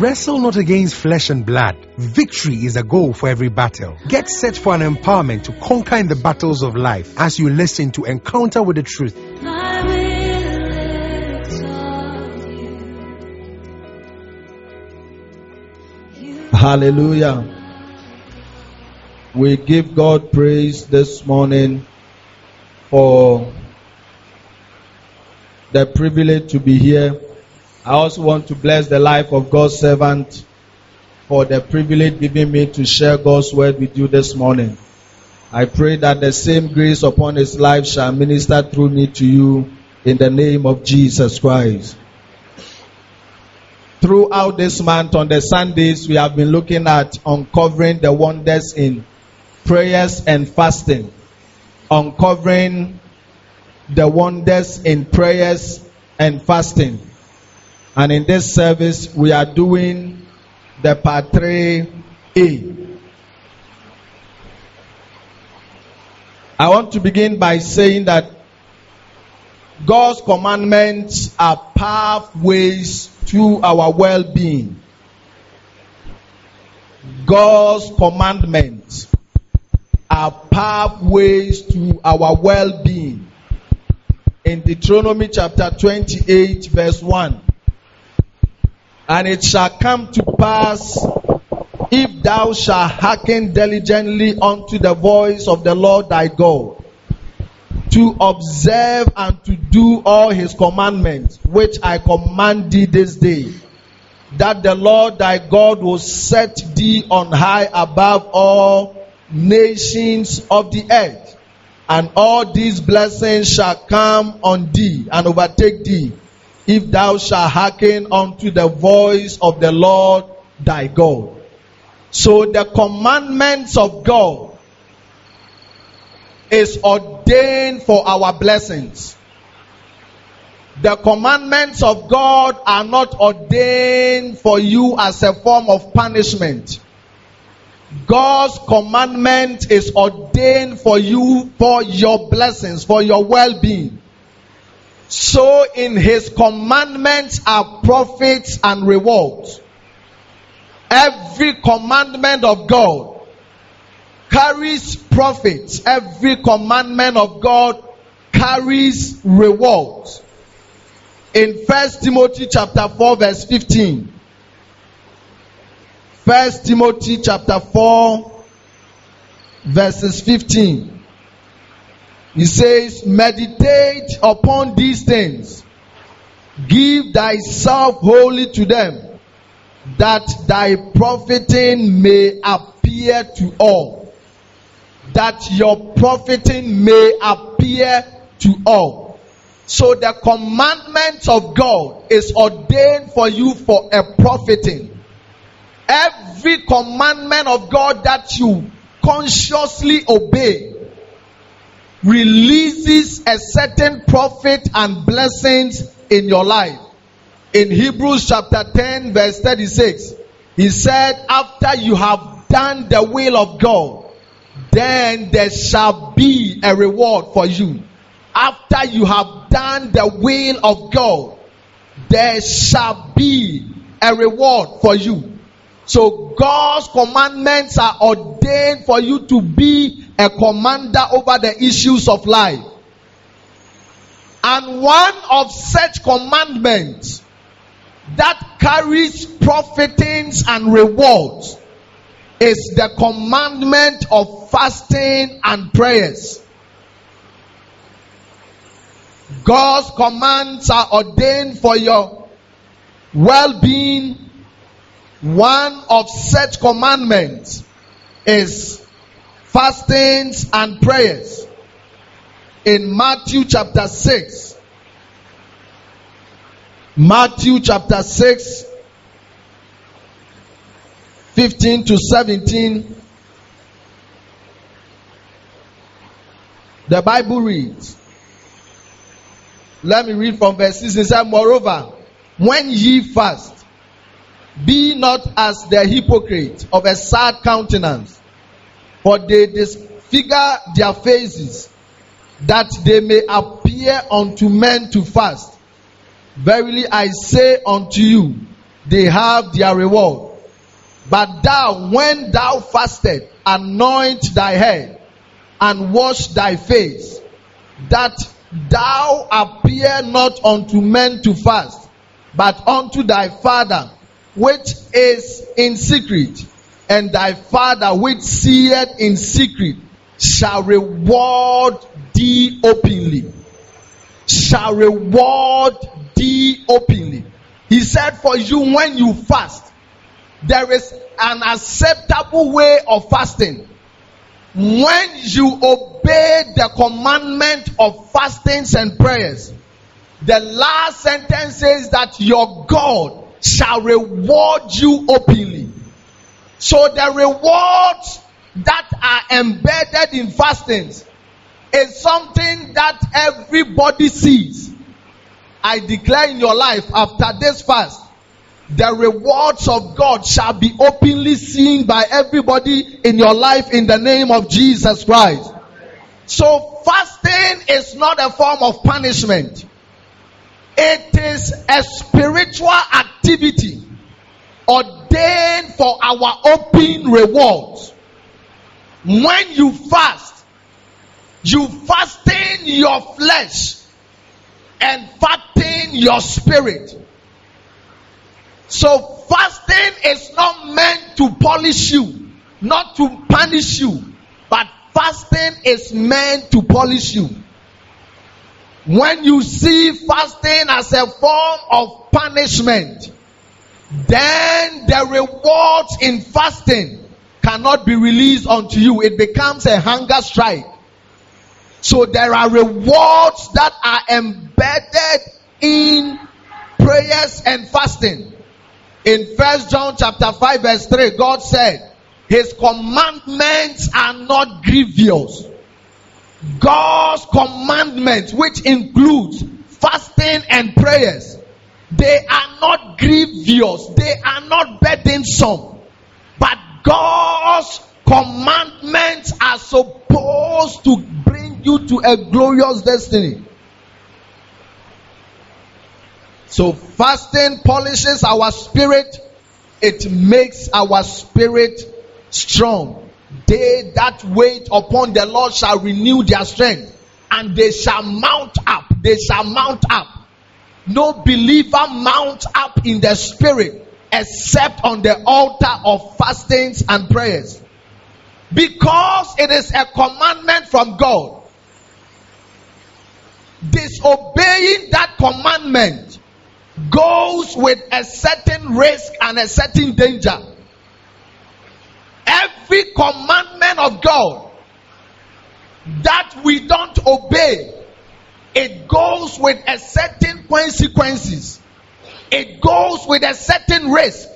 wrestle not against flesh and blood. Victory is a goal for every battle. Get set for an empowerment to conquer in the battles of life as you listen to Encounter with the Truth. I will exalt you. You Hallelujah. We give God praise this morning for the privilege to be here. I also want to bless the life of God's servant for the privilege given me to share God's word with you this morning. I pray that the same grace upon his life shall minister through me to you in the name of Jesus Christ. Throughout this month on the Sundays, we have been looking at uncovering the wonders in prayers and fasting. Uncovering the wonders in prayers and fasting. And in this service, we are doing the part 3A. I want to begin by saying that God's commandments are pathways to our well being. God's commandments are pathways to our well being. In Deuteronomy chapter 28, verse 1. And it shall come to pass if thou shalt hearken diligently unto the voice of the Lord thy God, to observe and to do all his commandments, which I command thee this day, that the Lord thy God will set thee on high above all nations of the earth. And all these blessings shall come on thee and overtake thee, if thou shalt hearken unto the voice of the Lord thy God. So the commandments of God is ordained for our blessings. The commandments of God are not ordained for you as a form of punishment. God's commandment is ordained for you for your blessings, for your well-being. So in his commandments are profits and rewards. Every commandment of God carries profits. Every commandment of God carries rewards. In First Timothy chapter 4 verse 15. First Timothy chapter 4 verses 15. He says, meditate upon these things. Give thyself wholly to them that thy profiting may appear to all. That your profiting may appear to all. So the commandments of God is ordained for you for a profiting. Every commandment of God that you consciously obey releases a certain profit and blessings in your life in Hebrews chapter 10, verse 36, he said, After you have done the will of God, then there shall be a reward for you. After you have done the will of God, there shall be a reward for you. So God's commandments are ordained for you to be a commander over the issues of life. And one of such commandments that carries profitings and rewards is the commandment of fasting and prayers. God's commands are ordained for your well-being. One of such commandments is fastings and prayers. In Matthew chapter 6, Matthew chapter 6, 15 to 17. The Bible reads. Let me read from verse 6. It says, Moreover, when ye fast, be not as the hypocrite of a sad countenance, for they disfigure their faces, that they may appear unto men to fast. Verily I say unto you, they have their reward. But thou, when thou fasted, anoint thy head and wash thy face, that thou appear not unto men to fast, but unto thy Father which is in secret, and thy Father which seeth in secret shall reward thee openly. Shall reward thee openly. He said, For you, when you fast, there is an acceptable way of fasting. When you obey the commandment of fastings and prayers, the last sentence says that your God shall reward you openly. So the rewards that are embedded in fastings is something that everybody sees. I declare in your life after this fast, the rewards of God shall be openly seen by everybody in your life in the name of Jesus Christ. So fasting is not a form of punishment. It is a spiritual activity ordained for our open rewards. When you fast, you fasten your flesh and fatten your spirit. So fasting is not meant to polish you, not to punish you, but fasting is meant to polish you. When you see fasting as a form of punishment, then the rewards in fasting cannot be released unto you. It becomes a hunger strike. So there are rewards that are embedded in prayers and fasting. In First John chapter 5 verse 3, God said, His commandments are not grievous. God's commandments, which includes fasting and prayers, they are not grievous. They are not burdensome. But God's commandments are supposed to bring you to a glorious destiny. So fasting polishes our spirit. It makes our spirit strong. They that wait upon the Lord shall renew their strength and they shall mount up. They shall mount up. No believer mount up in the spirit except on the altar of fastings and prayers. Because it is a commandment from God. Disobeying that commandment goes with a certain risk and a certain danger. Every commandment of God that we don't obey, it goes with a certain consequences. It goes with a certain risk.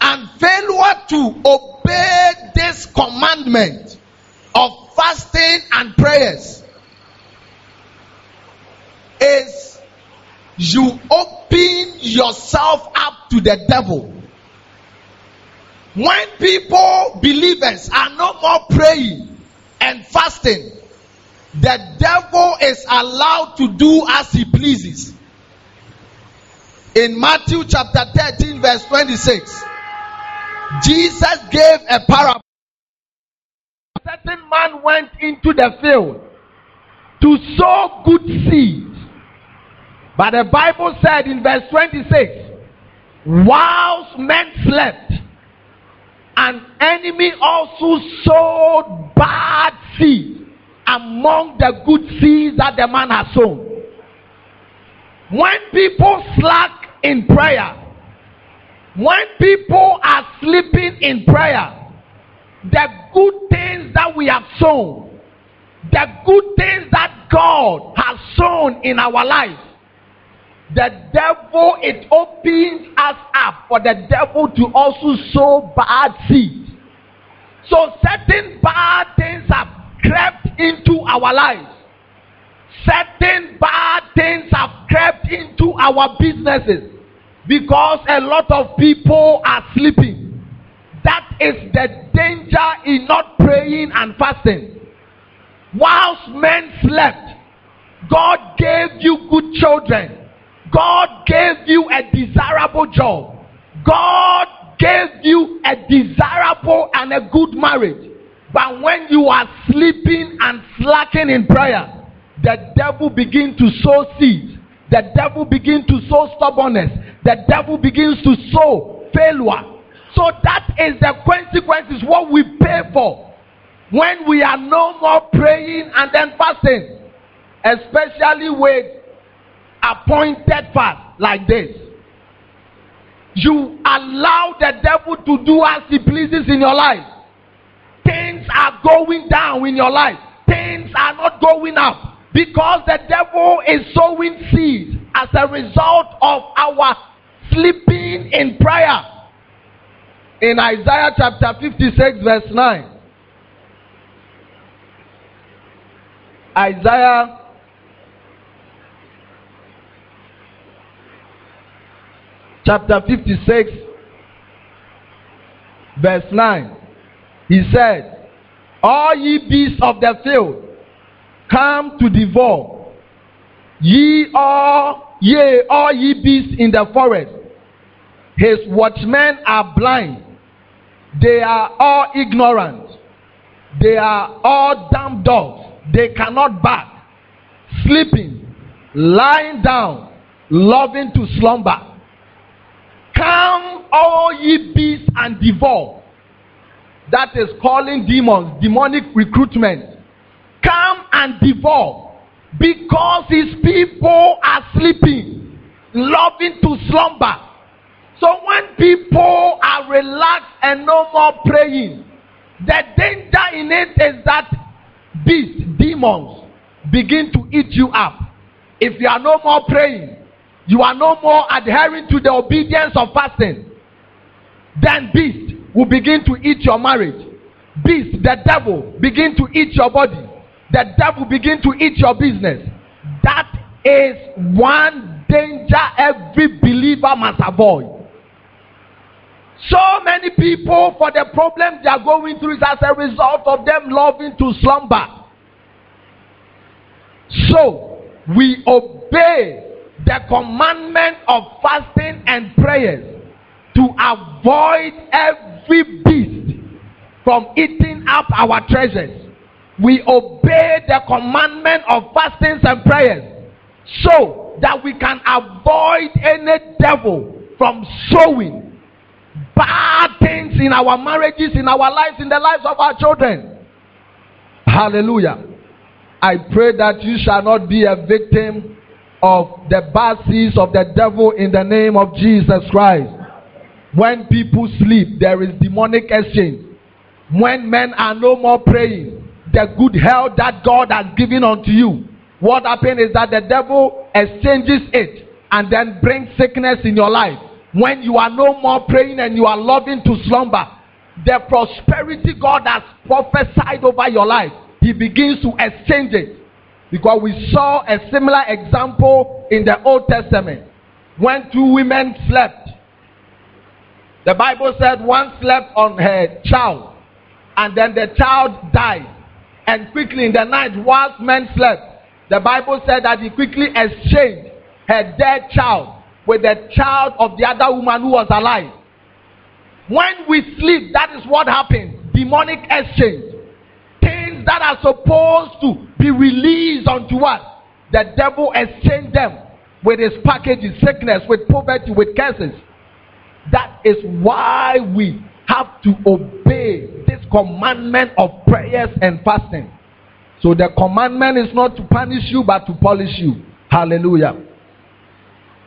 And failure to obey this commandment of fasting and prayers is you open yourself up to the devil. When people, believers, are no more praying and fasting, the devil is allowed to do as he pleases. In Matthew chapter 13, verse 26, Jesus gave a parable. A certain man went into the field to sow good seeds. But the Bible said in verse 26, whilst men slept, an enemy also sowed bad seed among the good seeds that the man has sown. When people slack in prayer, when people are sleeping in prayer, the good things that we have sown, the good things that God has sown in our life, the devil it opens us up for the devil to also sow bad seed. So certain bad things have crept into our lives. Certain bad things have crept into our businesses because a lot of people are sleeping. That is the danger in not praying and fasting. Whilst men slept god gave you good children God gave you a desirable job. God gave you a desirable and a good marriage. But when you are sleeping and slacking in prayer, the devil begin to sow seeds. The devil begin to sow stubbornness. The devil begins to sow failure. So that is the consequences what we pay for when we are no more praying and then fasting, especially with appointed fast like this. You allow the devil to do as he pleases in your life. Things are going down in your life. Things are not going up because the devil is sowing seeds as a result of our sleeping in prayer. In Isaiah chapter 56, verse 9. Isaiah chapter 56, verse 9. He said, All ye beasts of the field come to devour. Ye all, yea, all ye beasts in the forest. His watchmen are blind. They are all ignorant. They are all dumb dogs. They cannot bark. Sleeping, lying down, loving to slumber. Come, all ye beasts, and devour. That is calling demons, demonic recruitment. Come and devour. Because his people are sleeping, loving to slumber. So when people are relaxed and no more praying, the danger in it is that beasts, demons, begin to eat you up. If you are no more praying, you are no more adhering to the obedience of fasting, then beast will begin to eat your marriage. Beast, the devil, begin to eat your body. The devil begin to eat your business. That is one danger every believer must avoid. So many people, for the problems they are going through, is as a result of them loving to slumber. So, we obey the commandment of fasting and prayers to avoid every beast from eating up our treasures. We obey the commandment of fastings and prayers so that we can avoid any devil from sowing bad things in our marriages, in our lives, in the lives of our children. Hallelujah. I pray that you shall not be a victim of the bad seeds of the devil in the name of Jesus Christ. When people sleep, there is demonic exchange. When men are no more praying, the good health that God has given unto you, what happens is that the devil exchanges it and then brings sickness in your life. When you are no more praying and you are loving to slumber, the prosperity God has prophesied over your life, He begins to exchange it. Because we saw a similar example in the Old Testament when two women slept. The Bible said one slept on her child and then the child died. And quickly in the night, whilst men slept, the Bible said that he quickly exchanged her dead child with the child of the other woman who was alive. When we sleep, that is what happens demonic exchange. Things that are supposed to be released unto us, the devil exchange them with his packages, sickness, with poverty, with curses. That is why we have to obey this commandment of prayers and fasting. So the commandment is not to punish you, but to polish you. Hallelujah.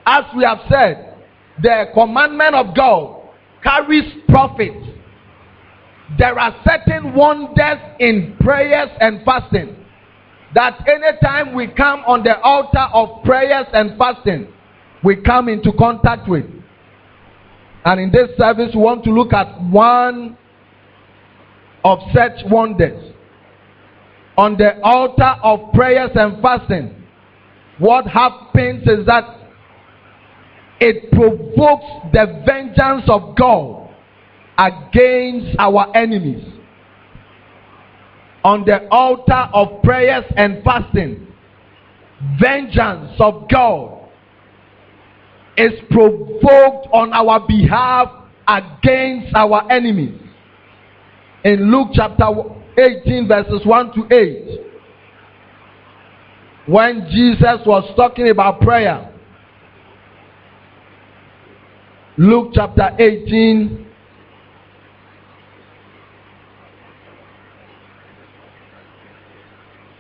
As we have said, the commandment of God carries profit. There are certain wonders in prayers and fasting that anytime we come on the altar of prayers and fasting, we come into contact with. And in this service, we want to look at one of such wonders. On the altar of prayers and fasting, what happens is that it provokes the vengeance of God against our enemies. On the altar of prayers and fasting, vengeance of God is provoked on our behalf against our enemies. In Luke chapter 18, verses 1 to 8, when Jesus was talking about prayer, Luke chapter 18,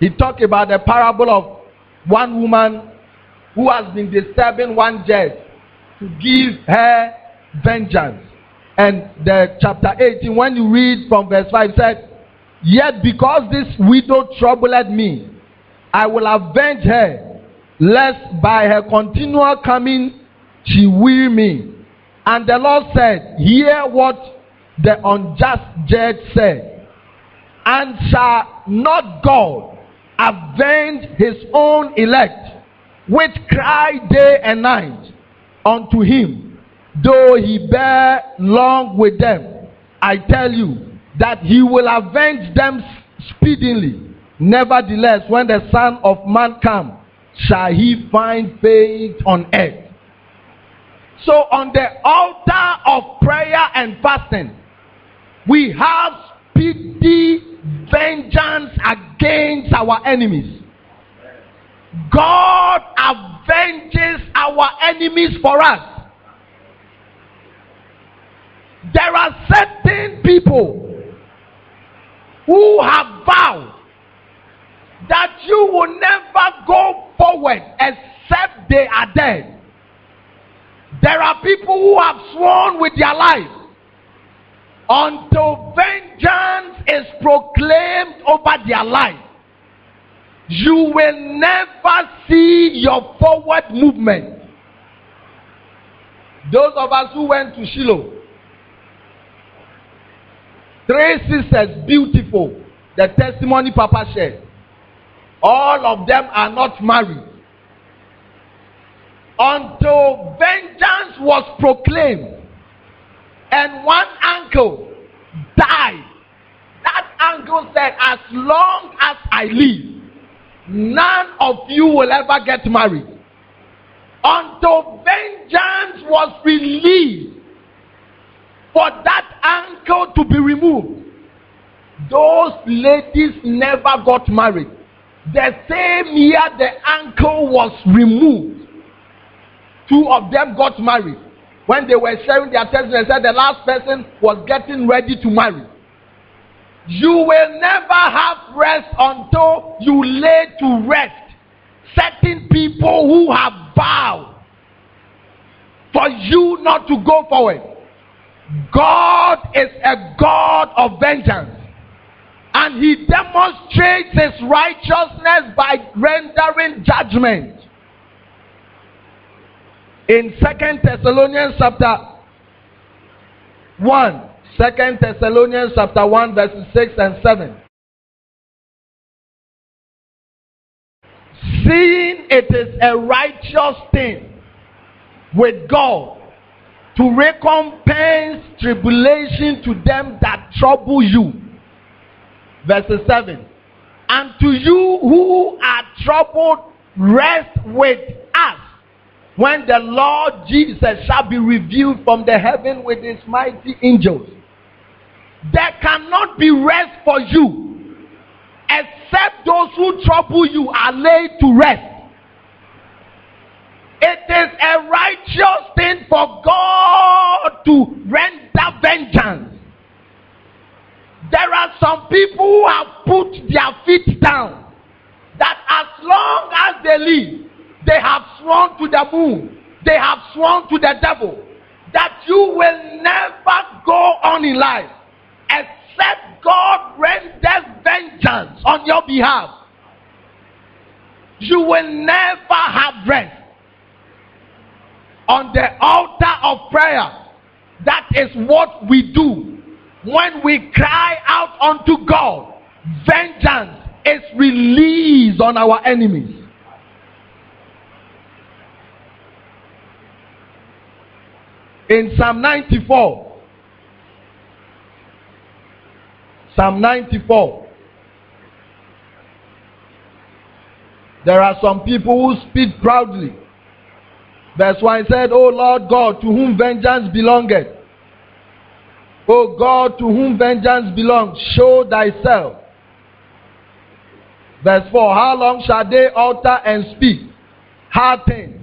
he talked about the parable of one woman who has been disturbing one judge to give her vengeance. And the chapter 18, when you read from verse 5, said, Yet because this widow troubled me, I will avenge her, lest by her continual coming she weary me. And the Lord said, Hear what the unjust judge said. And shall not God avenge his own elect, which cry day and night unto him, though he bear long with them? I tell you that he will avenge them speedily. Nevertheless, when the Son of Man come, shall he find faith on earth? So on the altar of prayer and fasting, we have speedy vengeance against our enemies. God avenges our enemies for us. There are certain people who have vowed that you will never go forward except they are dead. There are people who have sworn with their life until vengeance is proclaimed over their life. You will never see your forward movement. Those of us who went to Shiloh, three sisters, beautiful, the testimony Papa shared. All of them are not married. Until vengeance was proclaimed and one uncle died. That uncle said, As long as I live, none of you will ever get married. Until vengeance was released for that uncle to be removed, those ladies never got married. The same year the uncle was removed, two of them got married. When they were sharing their testimony, they said the last person was getting ready to marry. You will never have rest until you lay to rest certain people who have vowed for you not to go forward. God is a God of vengeance. And he demonstrates his righteousness by rendering judgment. In Second Thessalonians chapter 1, 2 Thessalonians chapter 1, verses 6 and 7. Seeing it is a righteous thing with God to recompense tribulation to them that trouble you. Verses 7. And to you who are troubled, rest with when the Lord Jesus shall be revealed from the heaven with his mighty angels. There cannot be rest for you except those who trouble you are laid to rest. It is a righteous thing for God to render vengeance. There are some people who have put their feet down that as long as they live, they have sworn to the moon, they have sworn to the devil that you will never go on in life except God renders vengeance on your behalf. You will never have rest on the altar of prayer. That is what we do when we cry out unto God. Vengeance is released on our enemies. In Psalm 94, Psalm 94, there are some people who speak proudly Verse 1 said, O Lord God, to whom vengeance belongeth. O God, to whom vengeance belongs, show thyself. Verse 4 How long shall they alter and speak hard things,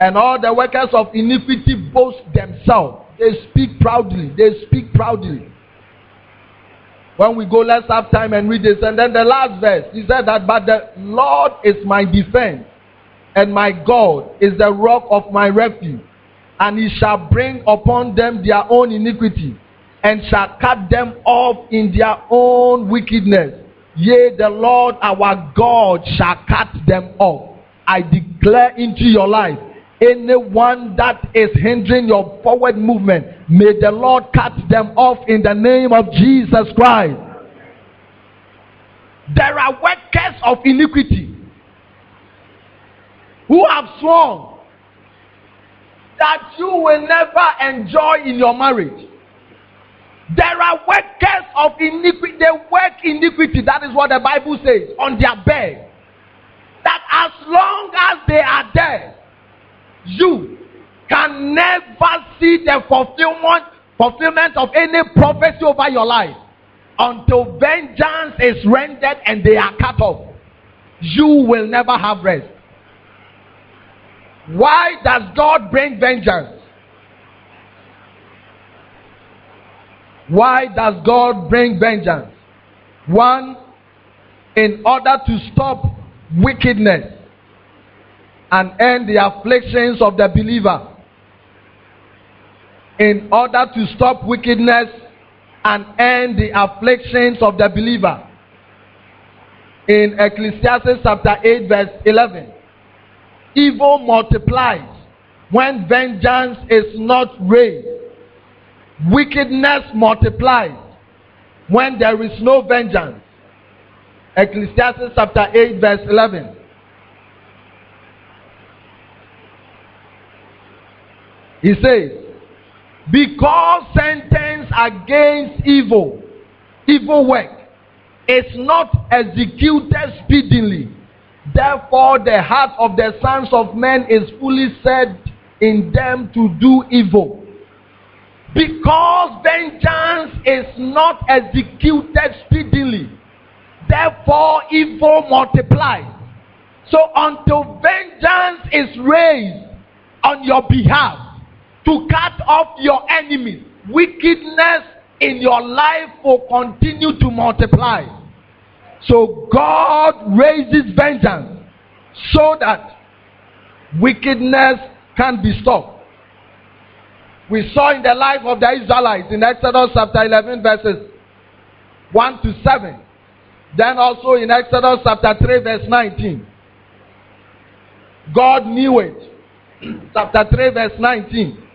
and all the workers of iniquity boast themselves? They speak proudly. They speak proudly. When we go, let's have time and read this. And then the last verse, he said that, But the Lord is my defense, and my God is the rock of my refuge, and he shall bring upon them their own iniquity, and shall cut them off in their own wickedness. Yea, the Lord our God shall cut them off. I declare into your life, anyone that is hindering your forward movement, may the Lord cut them off in the name of Jesus Christ. There are workers of iniquity who have sworn that you will never enjoy in your marriage. There are workers of iniquity, they work iniquity. That is what the Bible says on their bed. That as long as they are there, you can never see the fulfillment fulfillment of any prophecy over your life until vengeance is rendered and they are cut off. You will never have rest. Why does God bring vengeance? Why does God bring vengeance? One, in order to stop wickedness and end the afflictions of the believer. In order to stop wickedness and end the afflictions of the believer. In Ecclesiastes chapter 8, verse 11, evil multiplies when vengeance is not raised. Wickedness multiplies when there is no vengeance. Ecclesiastes chapter 8, verse 11. He says, Because sentence against evil, evil work, is not executed speedily, therefore the heart of the sons of men is fully set in them to do evil. Because vengeance is not executed speedily, therefore evil multiplies. So until vengeance is raised on your behalf to cut off your enemies, wickedness in your life will continue to multiply. So God raises vengeance so that wickedness can be stopped. We saw in the life of the Israelites in Exodus chapter 11 verses 1 to 7. Then also in Exodus chapter 3 verse 19. God knew it. chapter 3 verse 19.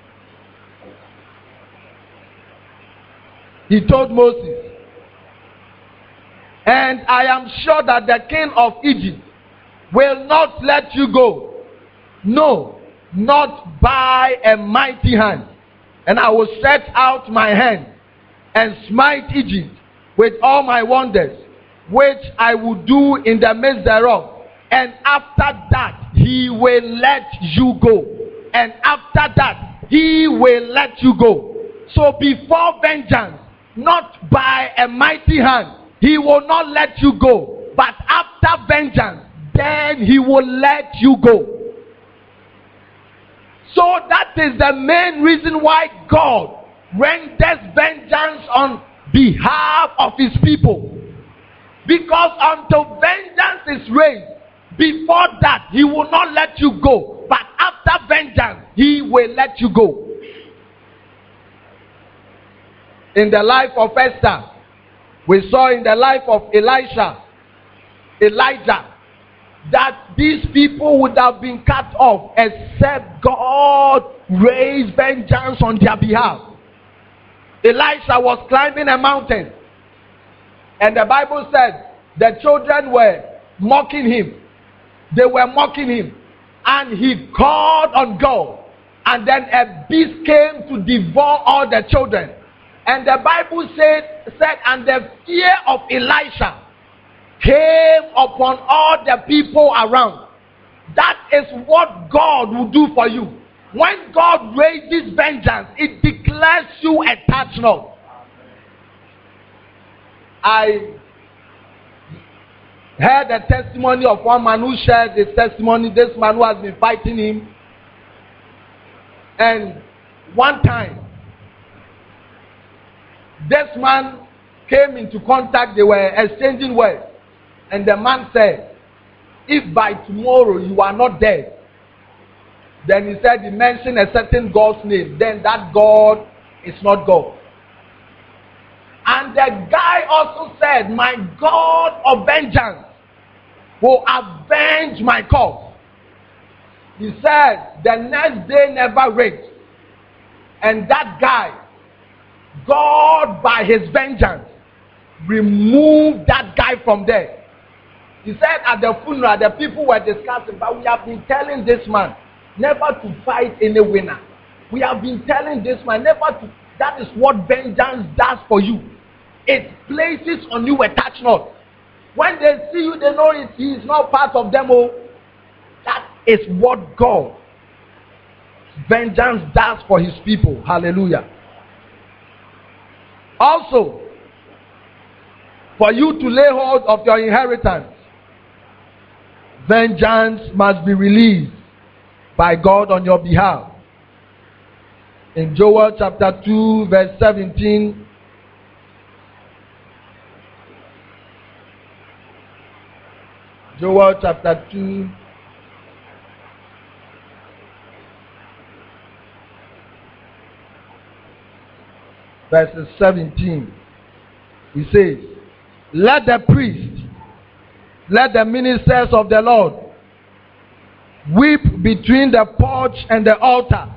He told Moses, And I am sure that the king of Egypt will not let you go. No, not by a mighty hand. And I will stretch out my hand and smite Egypt with all my wonders, which I will do in the midst thereof. And after that, he will let you go. And after that, he will let you go. So before vengeance, not by a mighty hand, he will not let you go. But after vengeance, then he will let you go. So that is the main reason why God renders vengeance on behalf of his people. Because until vengeance is raised, before that, he will not let you go. But after vengeance, he will let you go. In the life of Esther, we saw in the life of Elisha, Elijah, that these people would have been cut off except God raised vengeance on their behalf. Elisha was climbing a mountain, and the Bible said the children were mocking him. They were mocking him, and he called on God. And then a beast came to devour all the children. And the Bible said, said, and the fear of Elisha came upon all the people around. That is what God will do for you. When God raises vengeance, it declares you a touch not. I heard the testimony of one man who shared his testimony. This man who has been fighting him. And one time, this man came into contact, they were exchanging words. And the man said, If by tomorrow you are not dead, then he said, He mentioned a certain God's name, then that God is not God. And the guy also said, My God of vengeance will avenge my cause. He said, The next day never rained. And that guy, God by his vengeance, removed that guy from there. He said at the funeral, the people were discussing, but we have been telling this man never to fight any winner. We have been telling this man never to. That is what vengeance does for you. It places on you a touch not. When they see you, they know it. He is not part of them. Oh, that is what God vengeance does for His people. Hallelujah. Also, for you to lay hold of your inheritance, vengeance must be released by God on your behalf. In Joel chapter 2, verse 17, Joel chapter 2, verses 17, he says, Let the priest, let the ministers of the Lord weep between the porch and the altar.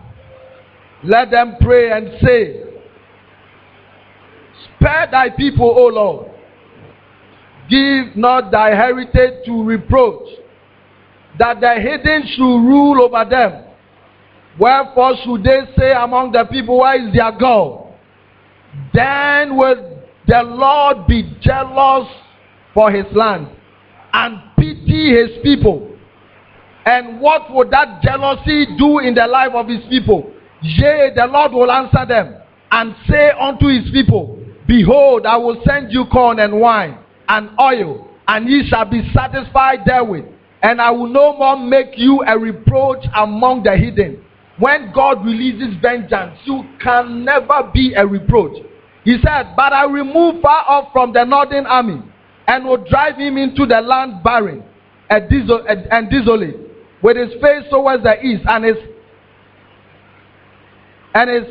Let them pray and say, Spare thy people, O Lord. Give not thy heritage to reproach, that the hidden should rule over them. Wherefore should they say among the people, Where is their God? Then will the Lord be jealous for his land and pity his people. And what would that jealousy do in the life of his people? Yea, the Lord will answer them and say unto his people, Behold, I will send you corn and wine and oil, and ye shall be satisfied therewith. And I will no more make you a reproach among the hidden. When God releases vengeance, you can never be a reproach. He said, But I remove far off from the northern army and will drive him into the land barren and desol- and- and desolate, with his face towards the east and his and his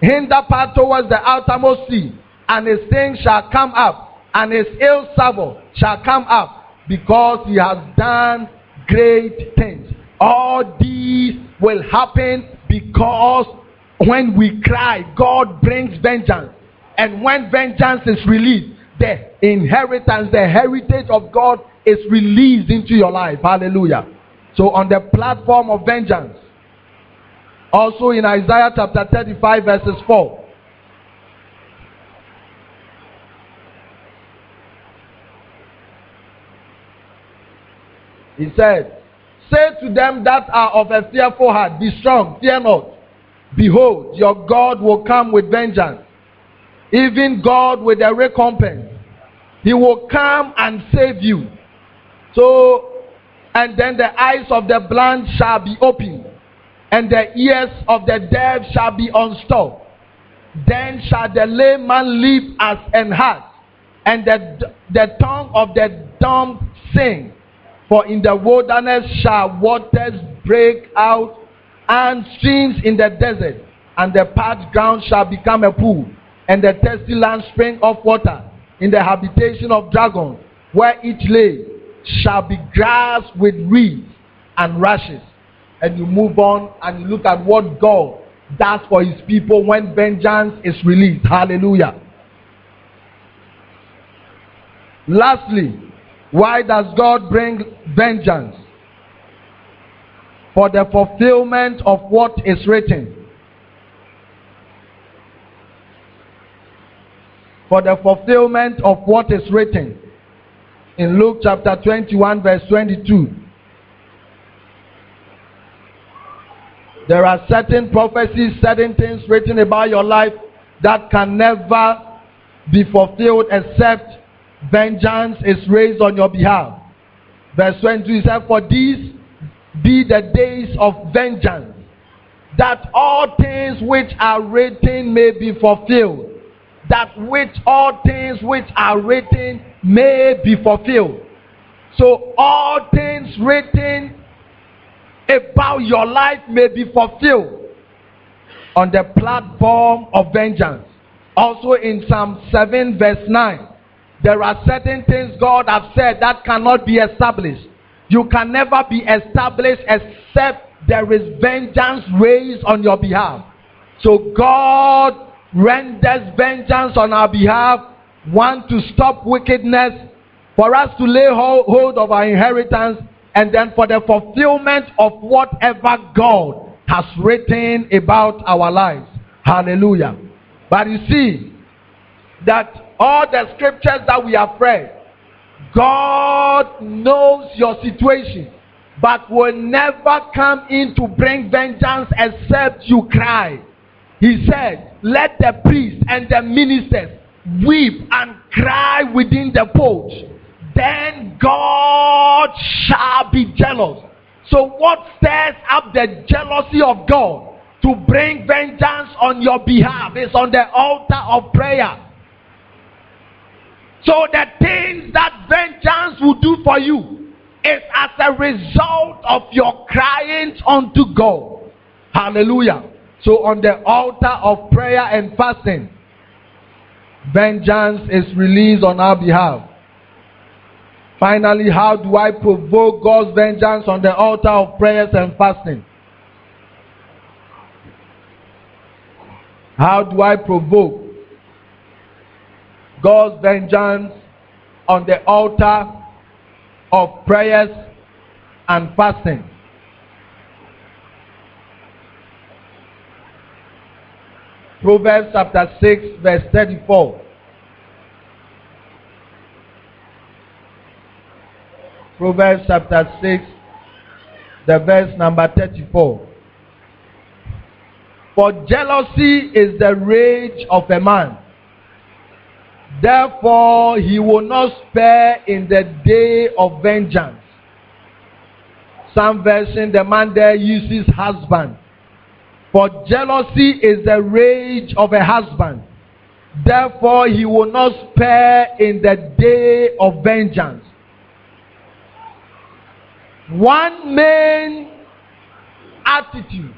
hinder part towards the outermost sea, and his thing shall come up, and his ill savour shall come up, because he has done great things. All these will happen because when we cry, God brings vengeance. And when vengeance is released, the inheritance, the heritage of God is released into your life. Hallelujah. So, on the platform of vengeance, also in Isaiah chapter 35, verses 4. He said, Say to them that are of a fearful heart, Be strong, fear not. Behold, your God will come with vengeance, even God with a recompense. He will come and save you. So, and then the eyes of the blind shall be opened, and the ears of the deaf shall be unstopped. Then shall the lame man live as an heart, and the, the tongue of the dumb sing. For in the wilderness shall waters break out, and streams in the desert, and the parched ground shall become a pool, and the thirsty land spring of water. In the habitation of dragons, where each lay, shall be grass with reeds and rushes. And you move on and you look at what God does for his people when vengeance is released. Hallelujah. Lastly, why does God bring vengeance? For the fulfillment of what is written. For the fulfillment of what is written. In Luke chapter 21, verse 22. There are certain prophecies, certain things written about your life that can never be fulfilled except vengeance is raised on your behalf. Verse 22 says, For these be the days of vengeance, that all things which are written may be fulfilled. That which all things which are written may be fulfilled. So all things written about your life may be fulfilled on the platform of vengeance. Also in Psalm 7 verse 9, there are certain things God has said that cannot be established. You can never be established except there is vengeance raised on your behalf. So God renders vengeance on our behalf, one to stop wickedness, for us to lay hold of our inheritance, and then for the fulfillment of whatever God has written about our lives. Hallelujah. But you see that all the scriptures that we have read, God knows your situation, but will never come in to bring vengeance except you cry. He said, Let the priests and the ministers weep and cry within the porch. Then God shall be jealous. So, what stirs up the jealousy of God to bring vengeance on your behalf is on the altar of prayer. So, the things that vengeance will do for you is as a result of your crying unto God. Hallelujah. So, on the altar of prayer and fasting, vengeance is released on our behalf. Finally, how do I provoke God's vengeance on the altar of prayers and fasting? How do I provoke God's vengeance on the altar of prayers and fasting? Proverbs chapter 6, verse 34. Proverbs chapter 6, the verse number 34. For jealousy is the rage of a man. Therefore, he will not spare in the day of vengeance. Some version, the man there uses husband. For jealousy is the rage of a husband. Therefore, he will not spare in the day of vengeance. One main attitude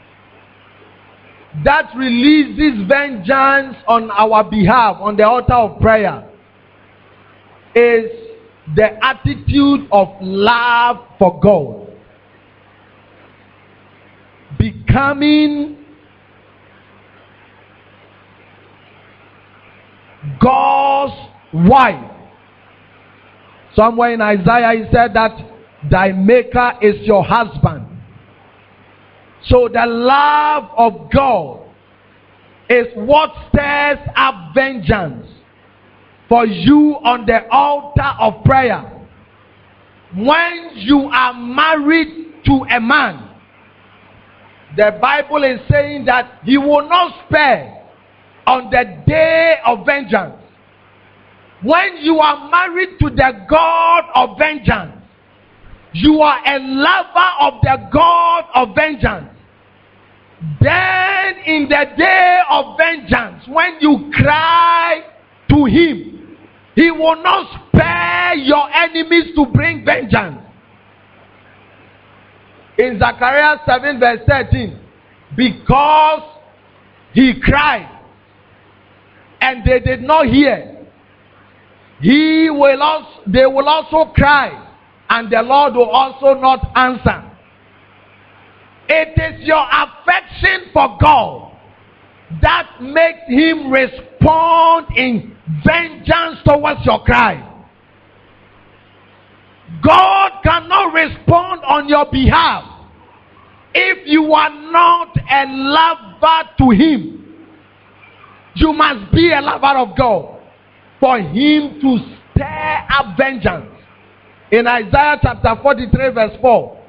that releases vengeance on our behalf on the altar of prayer is the attitude of love for God. Becoming God's wife. Somewhere in Isaiah he said that thy maker is your husband. So the love of God is what stirs up vengeance for you on the altar of prayer. When you are married to a man, the Bible is saying that he will not spare on the day of vengeance. When you are married to the God of vengeance, you are a lover of the God of vengeance. Then, in the day of vengeance, when you cry to Him, He will not spare your enemies to bring vengeance. In Zechariah 7, verse 13, because he cried and they did not hear, he will also, they will also cry and the Lord will also not answer. It is your affection for God that makes Him respond in vengeance towards your cry. God cannot respond on your behalf if you are not a lover to Him. You must be a lover of God for Him to stir up vengeance. In Isaiah chapter 43, verse 4.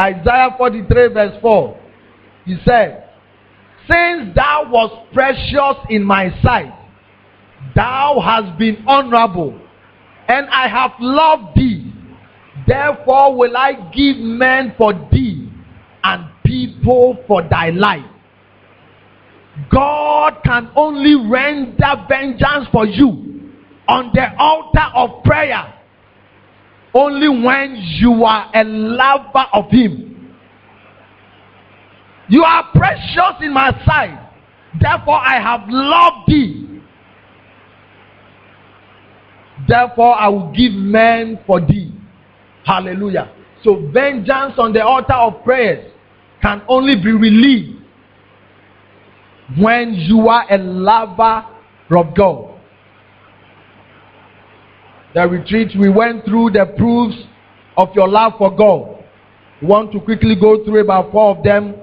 Isaiah 43, verse 4. He said, Since thou wast precious in my sight, thou hast been honorable, and I have loved thee. Therefore will I give men for thee, and people for thy life. God can only render vengeance for you on the altar of prayer only when you are a lover of Him. You are precious in my sight, therefore I have loved thee. Therefore I will give men for thee. Hallelujah. So vengeance on the altar of prayers can only be released when you are a lover of God. The retreat we went through the proofs of your love for God. We want to quickly go through about four of them.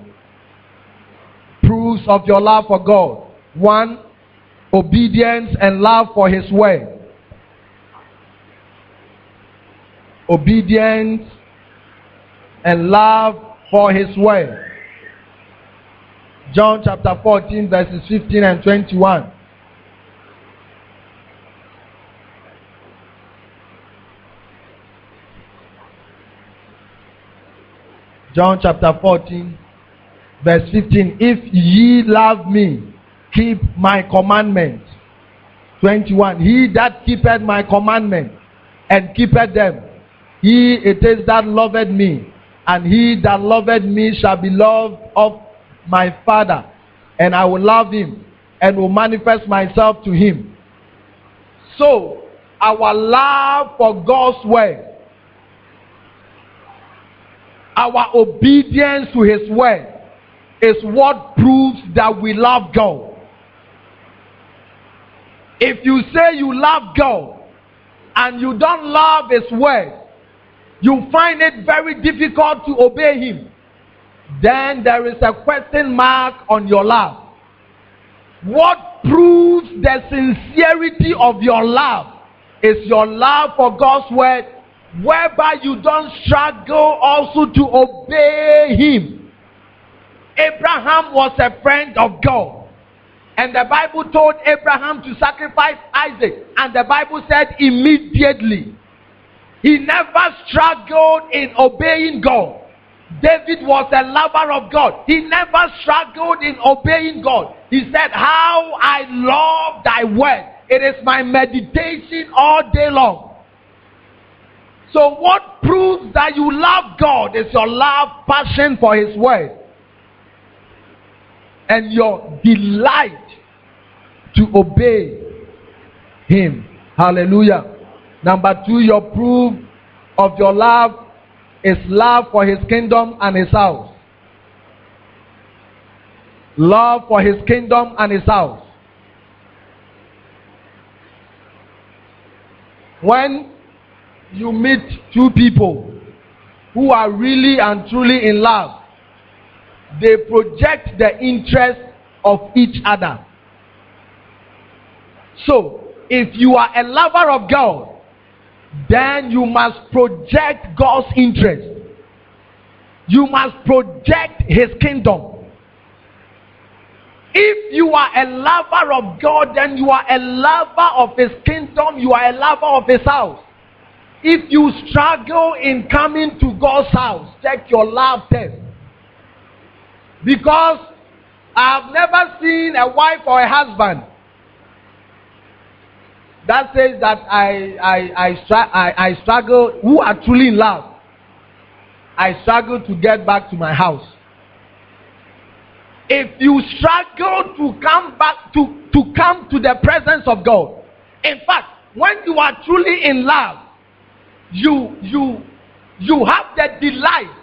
Proofs of your love for God. One, obedience and love for His word. Obedience and love for His word. John chapter 14, verses 15 and 21. John chapter 14, verse 15. If ye love me, keep my commandments. 21. He that keepeth my commandments and keepeth them, he it is that loveth me, and he that loveth me shall be loved of my Father, and I will love him and will manifest myself to him. So, our love for God's word, our obedience to his word, is what proves that we love God. If you say you love God and you don't love his word, you find it very difficult to obey him then there is a question mark on your love. What proves the sincerity of your love is your love for God's word, whereby you don't struggle also to obey Him. Abraham was a friend of God. And the Bible told Abraham to sacrifice Isaac. And the Bible said immediately. He never struggled in obeying God. David was a lover of God. He never struggled in obeying God. He said, How I love thy word. It is my meditation all day long. So, what proves that you love God is your love, passion for His word, and your delight to obey Him. Hallelujah. Number two, your proof of your love is love for his kingdom and his house. Love for his kingdom and his house. When you meet two people who are really and truly in love, they project the interest of each other. So, if you are a lover of God, then you must project God's interest. You must project His kingdom. If you are a lover of God, then you are a lover of His kingdom, you are a lover of His house. If you struggle in coming to God's house, check your love test. Because I've never seen a wife or a husband that says that I, I, I, I, I struggle, who are truly in love, I struggle to get back to my house. If you struggle to come back to, to come to the presence of God, in fact, when you are truly in love, you you you have the delight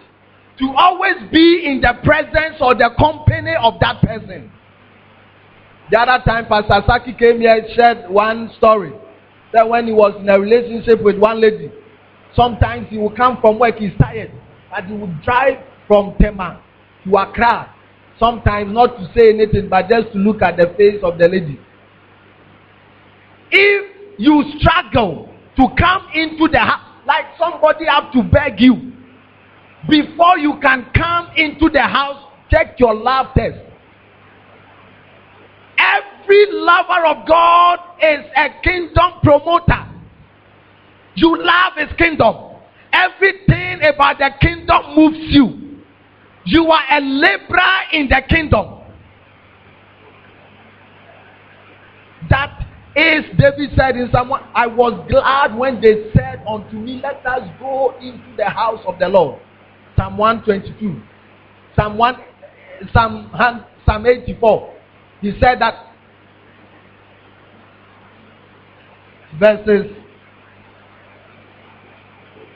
to always be in the presence or the company of that person. The other time, Pastor Saki came here and shared one story. That when he was in a relationship with one lady, sometimes he would come from work, he's tired, but he would drive from Tema to Accra. Sometimes not to say anything, but just to look at the face of the lady. If you struggle to come into the house, like somebody have to beg you before you can come into the house, check your love test. Every lover of God is a kingdom promoter. You love his kingdom. Everything about the kingdom moves you. You are a laborer in the kingdom. That is, David said in someone, I was glad when they said unto me, Let us go into the house of the Lord. Psalm 122. Psalm 1, Psalm, Psalm 84. He said that verses.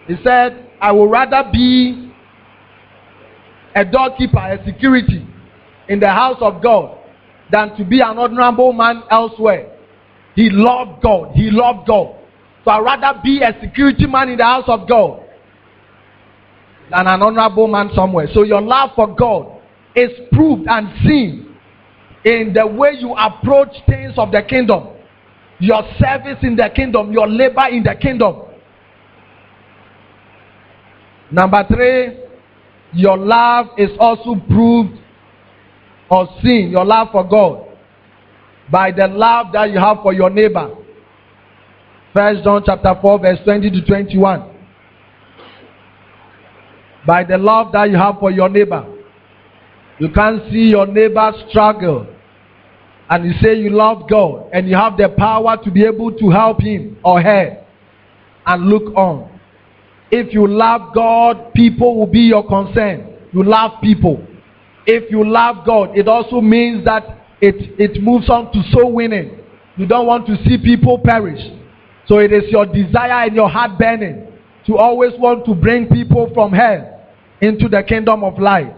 He said, I would rather be a doorkeeper, a security in the house of God than to be an honorable man elsewhere. He loved God. He loved God. So I'd rather be a security man in the house of God than an honorable man somewhere. So your love for God is proved and seen in the way you approach things of the kingdom, your service in the kingdom, your labor in the kingdom. Number three, your love is also proved or seen, your love for God, by the love that you have for your neighbor. First John chapter 4, verse 20 to 21. By the love that you have for your neighbor. You can't see your neighbor struggle. And you say you love God and you have the power to be able to help him or her and look on. If you love God, people will be your concern. You love people. If you love God, it also means that it, it moves on to soul winning. You don't want to see people perish. So it is your desire and your heart burning to always want to bring people from hell into the kingdom of light.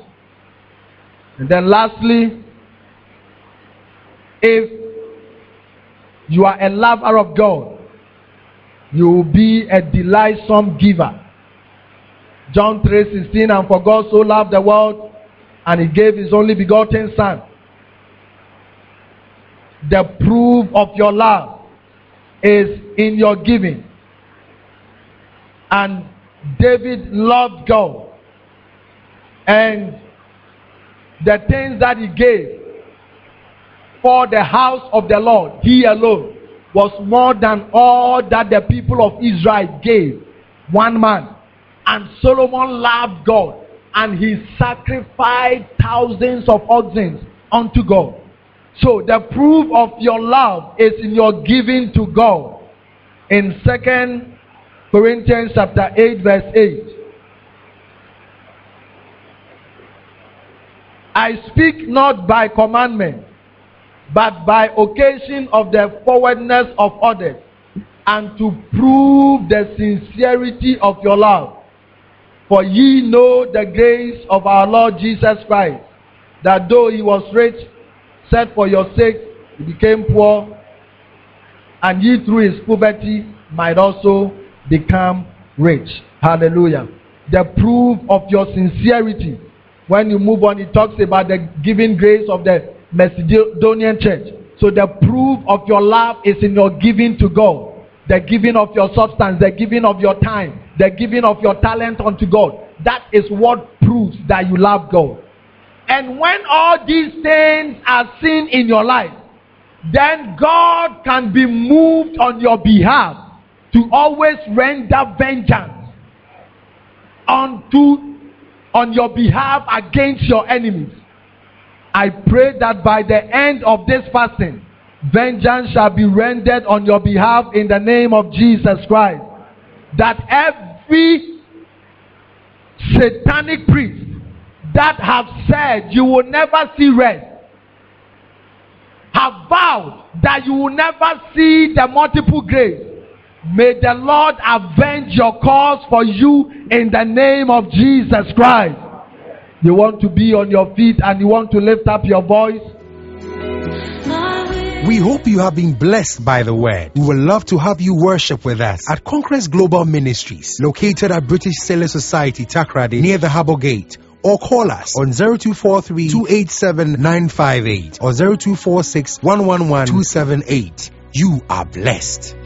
And then lastly, if you are a lover of God, you will be a delightsome giver. John 3:16 and for God so loved the world and he gave his only begotten son. The proof of your love is in your giving. And David loved God. And the things that he gave for the house of the Lord, he alone, was more than all that the people of Israel gave. One man. And Solomon loved God. And he sacrificed thousands of oxen unto God. So the proof of your love is in your giving to God. In Second Corinthians chapter 8, verse 8. I speak not by commandment, but by occasion of the forwardness of others, and to prove the sincerity of your love. For ye know the grace of our Lord Jesus Christ, that though he was rich, said for your sake, he became poor, and ye through his poverty might also become rich. Hallelujah. The proof of your sincerity. When you move on, it talks about the giving grace of the Macedonian church. So the proof of your love is in your giving to God. The giving of your substance, the giving of your time, the giving of your talent unto God. That is what proves that you love God. And when all these things are seen in your life, then God can be moved on your behalf to always render vengeance unto on your behalf against your enemies. I pray that by the end of this fasting, vengeance shall be rendered on your behalf in the name of Jesus Christ. That every satanic priest that have said you will never see rest have vowed that you will never see the multiple grace. May the Lord avenge your cause for you in the name of Jesus Christ. You want to be on your feet and you want to lift up your voice. We hope you have been blessed by the word. We would love to have you worship with us at Conquest Global Ministries, located at British Sailor Society, Takoradi, near the Harbour Gate. Or call us on 0243 287 958 or 0246 111 278. You are blessed.